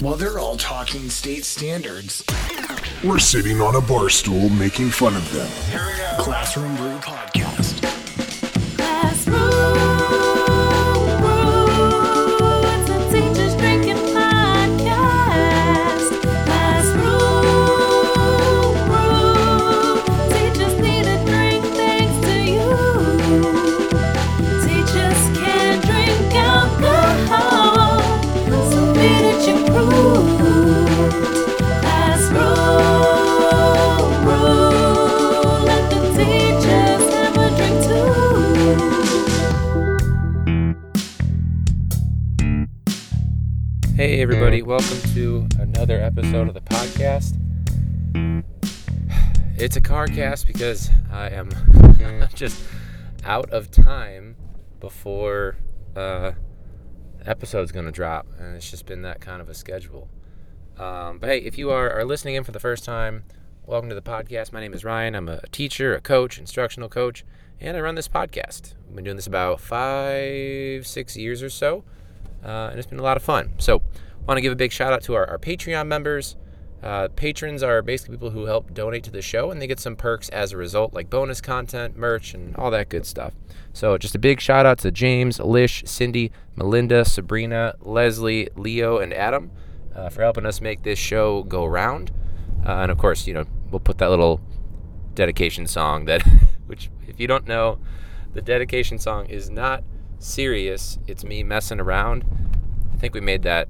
While they're all talking state standards, We're sitting on a bar stool making fun of them. Classroom Brew Podcast. Hey, everybody, welcome to another episode of the podcast. It's a car cast because I am just out of time before uh, episode's going to drop, and it's just been that kind of a schedule. Um, but hey, if you are, are listening in for the first time, welcome to the podcast. My name is Ryan. I'm a teacher, a coach, instructional coach, and I run this podcast. I've been doing this about five, six years or so, uh, and it's been a lot of fun. So, want to give a big shout out to our, our Patreon members. Uh, patrons are basically people who help donate to the show, and they get some perks as a result, like bonus content, merch, and all that good stuff. So, just a big shout out to James, Lish, Cindy, Melinda, Sabrina, Leslie, Leo, and Adam uh, for helping us make this show go round. Uh, and of course, you know, we'll put that little dedication song that, which, if you don't know, the dedication song is not serious. It's me messing around. I think we made that,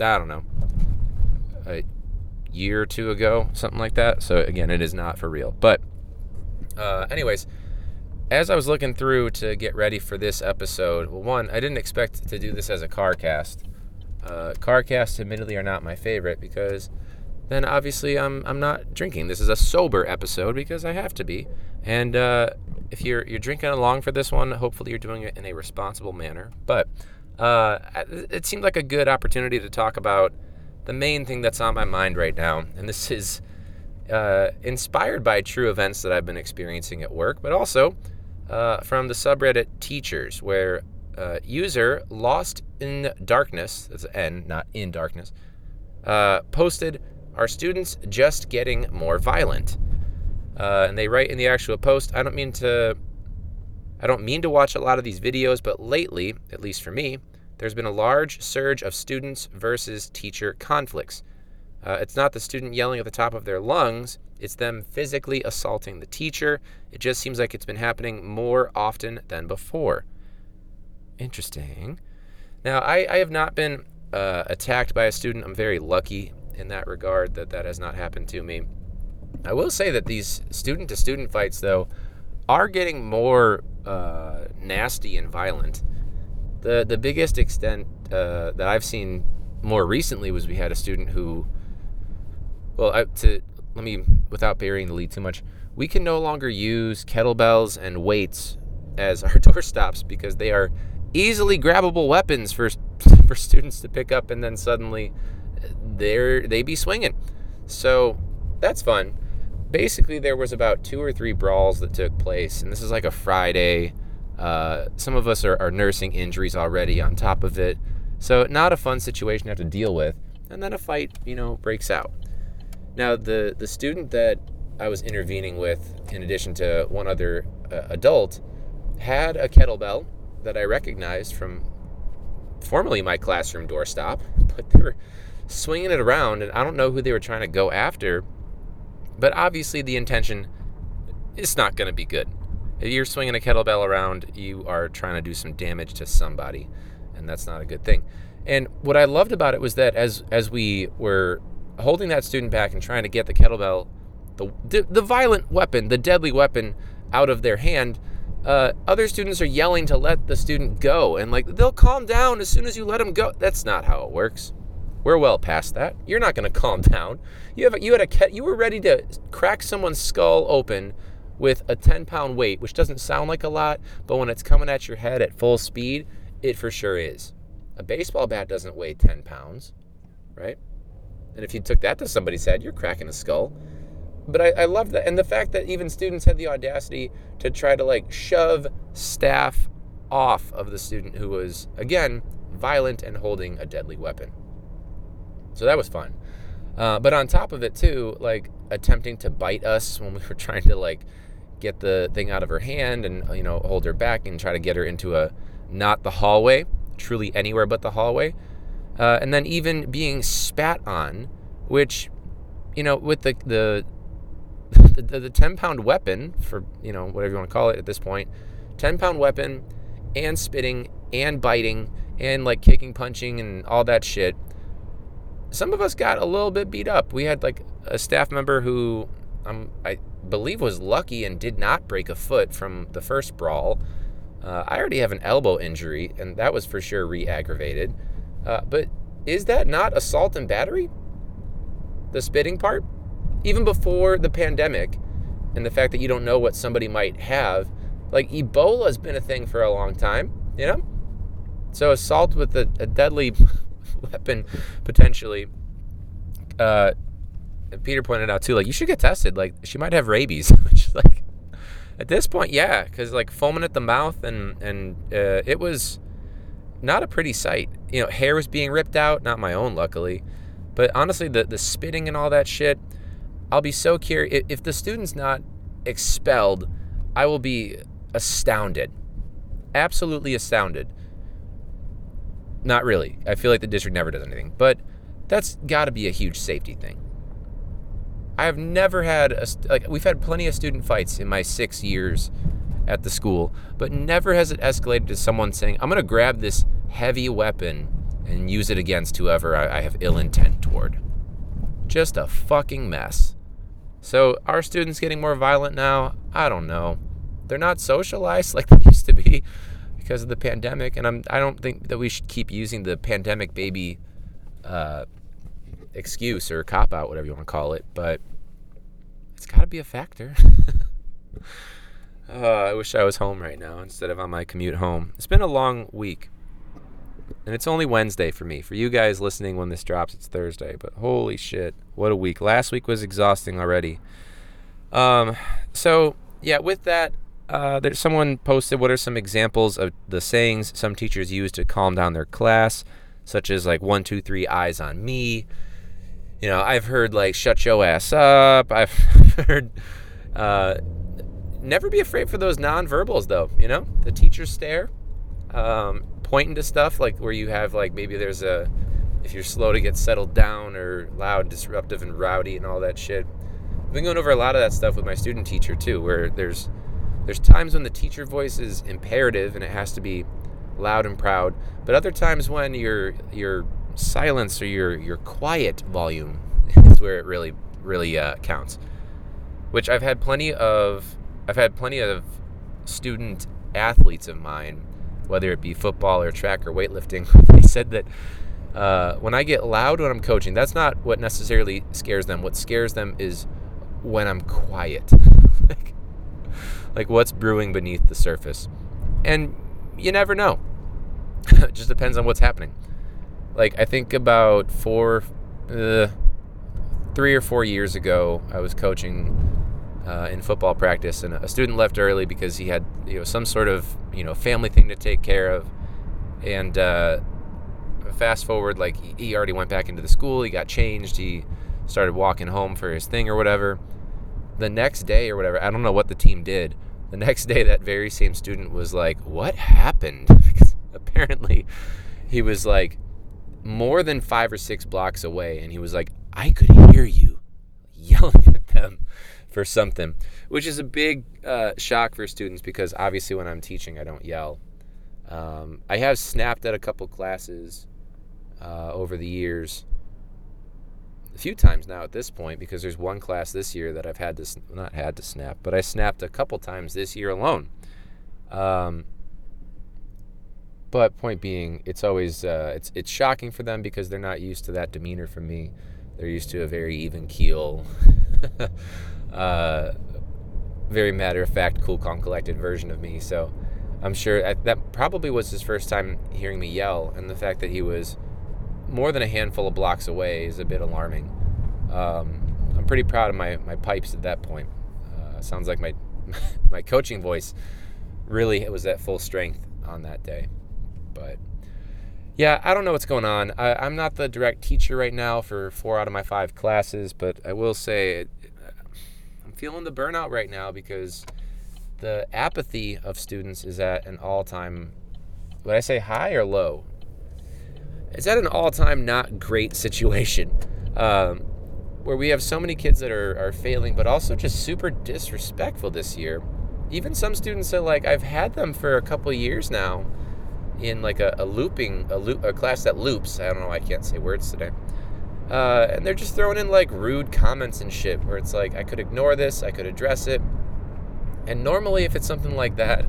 I don't know, a year or two ago, something like that. So again, it is not for real. But, uh, anyways, as I was looking through to get ready for this episode, well, one, I didn't expect to do this as a car cast. Uh, car casts, admittedly, are not my favorite because then obviously I'm I'm not drinking. This is a sober episode because I have to be. And uh, if you're you're drinking along for this one, hopefully you're doing it in a responsible manner. But uh, it seemed like a good opportunity to talk about the main thing that's on my mind right now, and this is uh, inspired by true events that I've been experiencing at work, but also uh, from the subreddit Teachers, where uh, user Lost in Darkness, that's N, not in darkness, uh, posted, Are students just getting more violent? Uh, and they write in the actual post, I don't mean to. I don't mean to watch a lot of these videos, but lately, at least for me, there's been a large surge of students versus teacher conflicts. Uh, it's not the student yelling at the top of their lungs, it's them physically assaulting the teacher. It just seems like it's been happening more often than before. Interesting. Now, I, I have not been uh, attacked by a student. I'm very lucky in that regard that that has not happened to me. I will say that these student to student fights, though, are getting more uh, nasty and violent. The, the biggest extent uh, that I've seen more recently was we had a student who, well, I, to let me, without burying the lead too much, we can no longer use kettlebells and weights as our doorstops because they are easily grabbable weapons for for students to pick up and then suddenly they're they be swinging so that's fun basically there was about two or three brawls that took place and this is like a friday uh, some of us are, are nursing injuries already on top of it so not a fun situation to have to deal with and then a fight you know breaks out now the the student that i was intervening with in addition to one other uh, adult had a kettlebell that I recognized from formerly my classroom doorstop, but they were swinging it around, and I don't know who they were trying to go after. But obviously, the intention is not going to be good. If you're swinging a kettlebell around, you are trying to do some damage to somebody, and that's not a good thing. And what I loved about it was that as as we were holding that student back and trying to get the kettlebell, the the, violent weapon, the deadly weapon, out of their hand, uh, other students are yelling to let the student go and like they'll calm down as soon as you let them go that's not how it works we're well past that. You're not going to calm down. You have you had a you were ready to crack someone's skull open with a 10 pound weight which doesn't sound like a lot but when it's coming at your head at full speed it for sure is. A baseball bat doesn't weigh 10 pounds right? And if you took that to somebody's head you're cracking a skull. But I, I love that and the fact that even students had the audacity to try to like shove staff off of the student who was again violent and holding a deadly weapon So that was fun. Uh, but on top of it too, like attempting to bite us when we were trying to like get the thing out of her hand and you know hold her back and try to get her into a not the hallway, truly anywhere but the hallway. Uh, and then even being spat on, which you know with the the the, the 10 pound weapon for you know whatever you want to call it at this point 10 pound weapon and spitting and biting and like kicking punching and all that shit some of us got a little bit beat up. We had like a staff member who um, i believe was lucky and did not break a foot from the first brawl. Uh, i already have an elbow injury and that was for sure re-aggravated. Uh, but is that not assault and battery? The spitting part? Even before the pandemic and the fact that you don't know what somebody might have, like Ebola's been a thing for a long time, you know? So assault with a, a deadly weapon potentially. Uh, Peter pointed out too, like you should get tested. Like she might have rabies, which is like at this point, yeah, because like foaming at the mouth and and uh, it was not a pretty sight. You know, hair was being ripped out, not my own, luckily. But honestly, the the spitting and all that shit, I'll be so curious if the student's not expelled. I will be astounded, absolutely astounded. Not really. I feel like the district never does anything, but that's got to be a huge safety thing. I have never had a like we've had plenty of student fights in my six years at the school, but never has it escalated to someone saying, "I'm going to grab this heavy weapon and use it against whoever I, I have ill intent toward." Just a fucking mess. So are students getting more violent now? I don't know. They're not socialized like they used to be because of the pandemic, and I'm I don't think that we should keep using the pandemic baby uh, excuse or cop out, whatever you want to call it. But it's got to be a factor. uh, I wish I was home right now instead of on my commute home. It's been a long week. And it's only Wednesday for me. For you guys listening when this drops, it's Thursday. But holy shit, what a week. Last week was exhausting already. Um, so, yeah, with that, uh, there's someone posted what are some examples of the sayings some teachers use to calm down their class, such as like one, two, three, eyes on me. You know, I've heard like shut your ass up. I've heard uh, never be afraid for those nonverbals though. You know, the teacher's stare um, pointing to stuff like where you have like maybe there's a if you're slow to get settled down or loud, disruptive, and rowdy and all that shit. I've been going over a lot of that stuff with my student teacher too, where there's there's times when the teacher voice is imperative and it has to be loud and proud, but other times when your your silence or your your quiet volume is where it really really uh, counts. Which I've had plenty of I've had plenty of student athletes of mine whether it be football or track or weightlifting, they said that uh, when I get loud when I'm coaching, that's not what necessarily scares them. What scares them is when I'm quiet, like, like what's brewing beneath the surface. And you never know. it just depends on what's happening. Like I think about four, uh, three or four years ago, I was coaching uh, in football practice, and a student left early because he had you know some sort of you know family thing to take care of, and uh, fast forward like he already went back into the school, he got changed, he started walking home for his thing or whatever. The next day or whatever, I don't know what the team did. The next day, that very same student was like, "What happened?" because apparently, he was like more than five or six blocks away, and he was like, "I could hear you yelling at them." for something, which is a big uh, shock for students because obviously when I'm teaching, I don't yell. Um, I have snapped at a couple classes uh, over the years, a few times now at this point, because there's one class this year that I've had to not had to snap, but I snapped a couple times this year alone. Um, but point being, it's always uh, it's it's shocking for them because they're not used to that demeanor from me. They're used to a very even keel. uh, very matter of fact, cool, calm, collected version of me. So I'm sure I, that probably was his first time hearing me yell, and the fact that he was more than a handful of blocks away is a bit alarming. Um, I'm pretty proud of my, my pipes at that point. Uh, sounds like my my coaching voice really was at full strength on that day. But yeah, I don't know what's going on. I, I'm not the direct teacher right now for four out of my five classes, but I will say it, I'm feeling the burnout right now because the apathy of students is at an all-time. Would I say high or low? It's at an all-time not great situation, um, where we have so many kids that are, are failing, but also just super disrespectful this year. Even some students that like I've had them for a couple years now in like a, a looping a loop a class that loops. I don't know. I can't say words today. Uh, and they're just throwing in like rude comments and shit where it's like I could ignore this, I could address it. And normally, if it's something like that,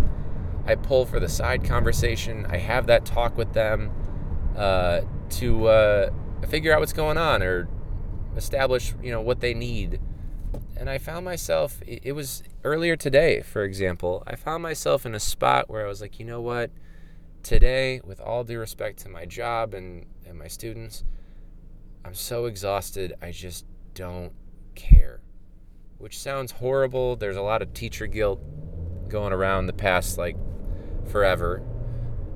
I pull for the side conversation. I have that talk with them uh, to uh, figure out what's going on or establish, you know, what they need. And I found myself. It was earlier today, for example. I found myself in a spot where I was like, you know what? today, with all due respect to my job and, and my students, I'm so exhausted, I just don't care. Which sounds horrible. There's a lot of teacher guilt going around the past, like, forever.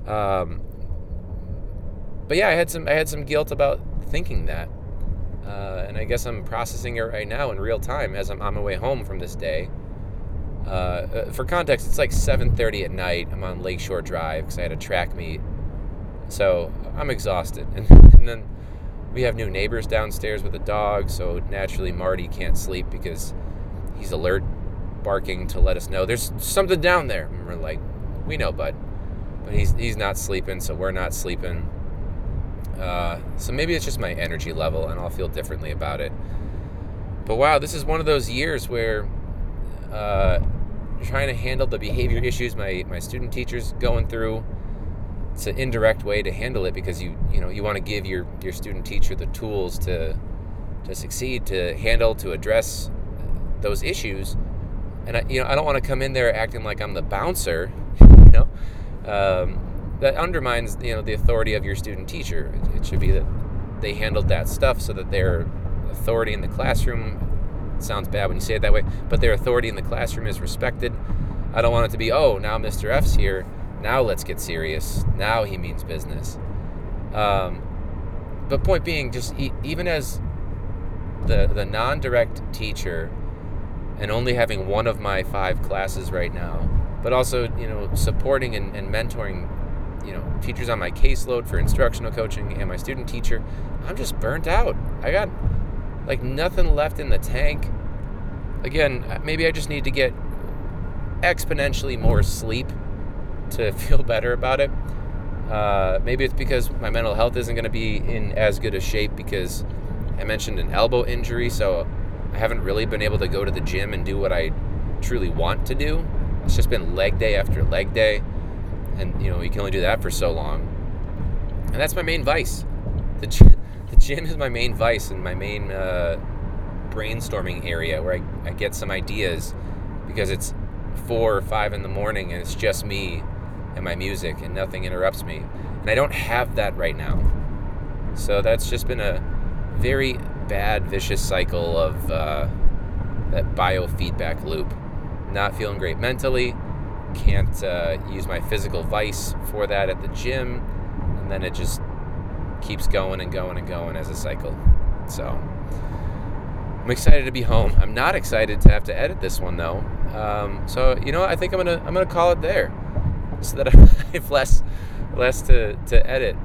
Um, but yeah, I had some I had some guilt about thinking that, uh, and I guess I'm processing it right now in real time as I'm on my way home from this day. Uh, uh, for context, it's like 7:30 at night. I'm on Lakeshore Drive because I had a track meet, so I'm exhausted. And, and, then we have new neighbors downstairs with a dog, so naturally Marty can't sleep because he's alert, barking to let us know there's something down there. And we're like, we know, bud, but he's he's not sleeping, so we're not sleeping. Uh, so maybe it's just my energy level, and I'll feel differently about it. But wow, this is one of those years where. Uh, trying to handle the behavior issues my, my student teachers going through. It's an indirect way to handle it because you you know you want to give your, your student teacher the tools to to succeed, to handle, to address those issues. And I you know I don't want to come in there acting like I'm the bouncer, you know. Um, that undermines you know the authority of your student teacher. It, should be that they handled that stuff so that their authority in the classroom sounds bad when you say it that way, but their authority in the classroom is respected. I don't want it to be, oh, now Mr. F's here. Now let's get serious. Now he means business. Um, but point being, just e- even as the the non-direct teacher, and only having one of my five classes right now, but also you know supporting and, and mentoring, you know, teachers on my caseload for instructional coaching and my student teacher, I'm just burnt out. I got like nothing left in the tank. Again, maybe I just need to get exponentially more sleep to feel better about it. Uh, maybe it's because my mental health isn't going to be in as good a shape because I mentioned an elbow injury, so I haven't really been able to go to the gym and do what I truly want to do. It's just been leg day after leg day, and you know you can only do that for so long. And that's my main vice. The the gym is my main vice and my main uh, brainstorming area where I, I get some ideas because it's four or five in the morning and it's just me and my music and nothing interrupts me. And I don't have that right now. So that's just been a very bad, vicious cycle of uh, that biofeedback loop. Not feeling great mentally, can't uh, use my physical vice for that at the gym, and then it just keeps going and going and going as a cycle. So I'm excited to be home. I'm not excited to have to edit this one though. Um, so you know, I think I'm gonna I'm gonna call it there, so that I have less less to to edit.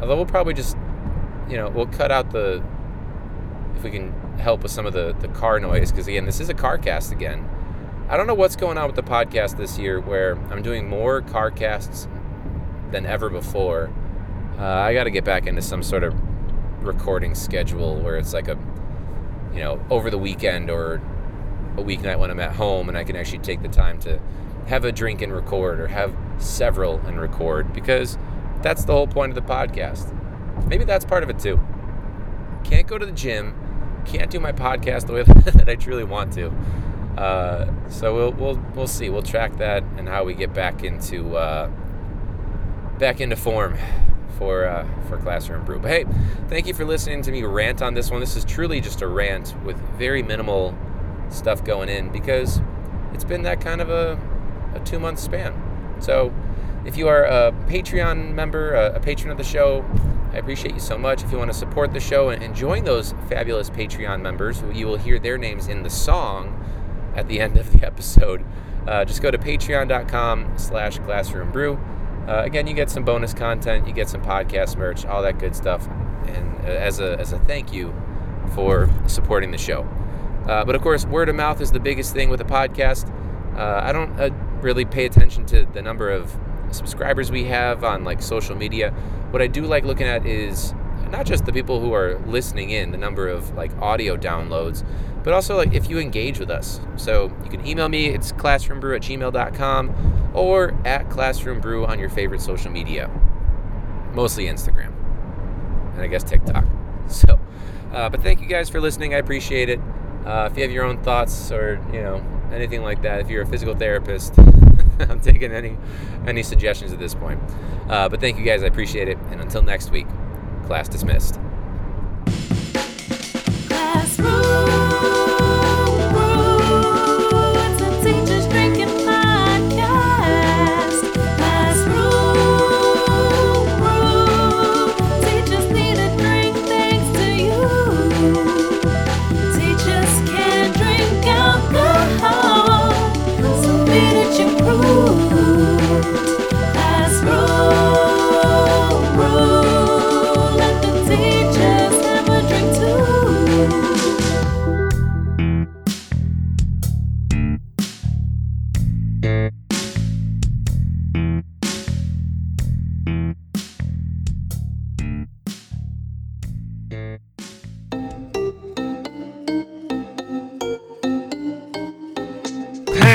Although we'll probably just you know we'll cut out the if we can help with some of the the car noise because again this is a car cast again. I don't know what's going on with the podcast this year where I'm doing more car casts than ever before uh, I got to get back into some sort of recording schedule where it's like a, you know, over the weekend or a weeknight when I'm at home and I can actually take the time to have a drink and record or have several and record because that's the whole point of the podcast. Maybe that's part of it too. Can't go to the gym, can't do my podcast the way that I truly want to. Uh, so we'll we'll we'll see. We'll track that and how we get back into uh, back into form for uh, for Classroom Brew. But hey, thank you for listening to me rant on this one. This is truly just a rant with very minimal stuff going in because it's been that kind of a, a two month span. So if you are a Patreon member, a, a patron of the show, I appreciate you so much. If you want to support the show and, and join those fabulous Patreon members, you will hear their names in the song at the end of the episode. Uh, just go to patreon.com slash classroombrew. Uh, again, you get some bonus content, you get some podcast merch, all that good stuff. And uh, as a, as a thank you for supporting the show. Uh, but of course, word of mouth is the biggest thing with a podcast. Uh, I don't uh, really pay attention to the number of subscribers we have on like social media. What I do like looking at is not just the people who are listening in, the number of like audio downloads, but also like if you engage with us. So you can email me, it's classroombrew at gmail.com or at classroombrew on your favorite social media, mostly Instagram and I guess TikTok. So, uh, but thank you guys for listening. I appreciate it. Uh, if you have your own thoughts or you know anything like that, if you're a physical therapist, I'm taking any any suggestions at this point. Uh, but thank you guys. I appreciate it. And until next week, class dismissed.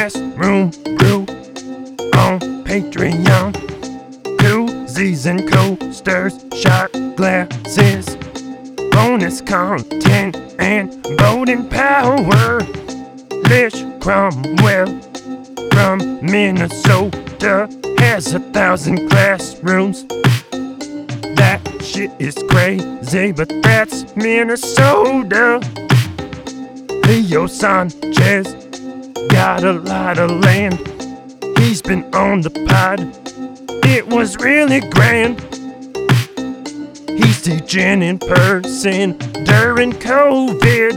Classroom Brew on Patreon. Koozies and coasters, shot glasses, bonus content, and voting power. Lish Cromwell from Minnesota has a thousand classrooms. That shit is crazy, but that's Minnesota. Leo Sanchez got a lot of land. He's been on the pod. It was really grand. He's teaching in person during COVID.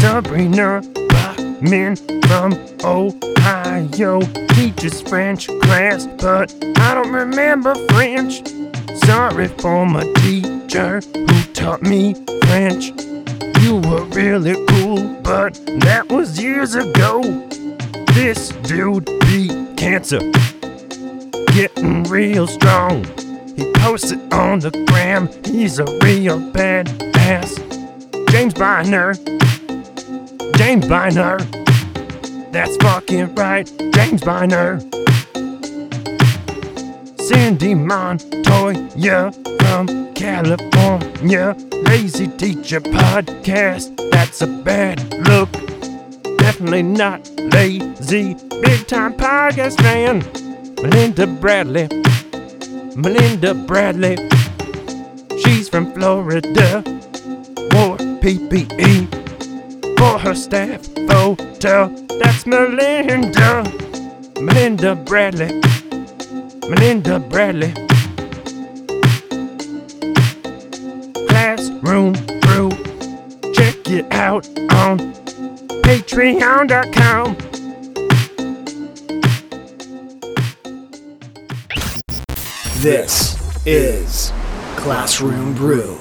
Sabrina Bachman from Ohio teaches French class, but I don't remember French. Sorry for my teacher who taught me French. Were really cool, but that was years ago. This dude beat cancer, getting real strong. He posts it on the gram, he's a real badass. James Biner, James Biner, that's fucking right, James Biner. Cindy Montoya from California. Lazy Teacher Podcast, that's a bad look. Definitely not lazy. Big time podcast fan. Melinda Bradley. Melinda Bradley. She's from Florida. Wore PPE for her staff photo. That's Melinda. Melinda Bradley. Melinda Bradley. Out on patreon.com. This is Classroom Brew.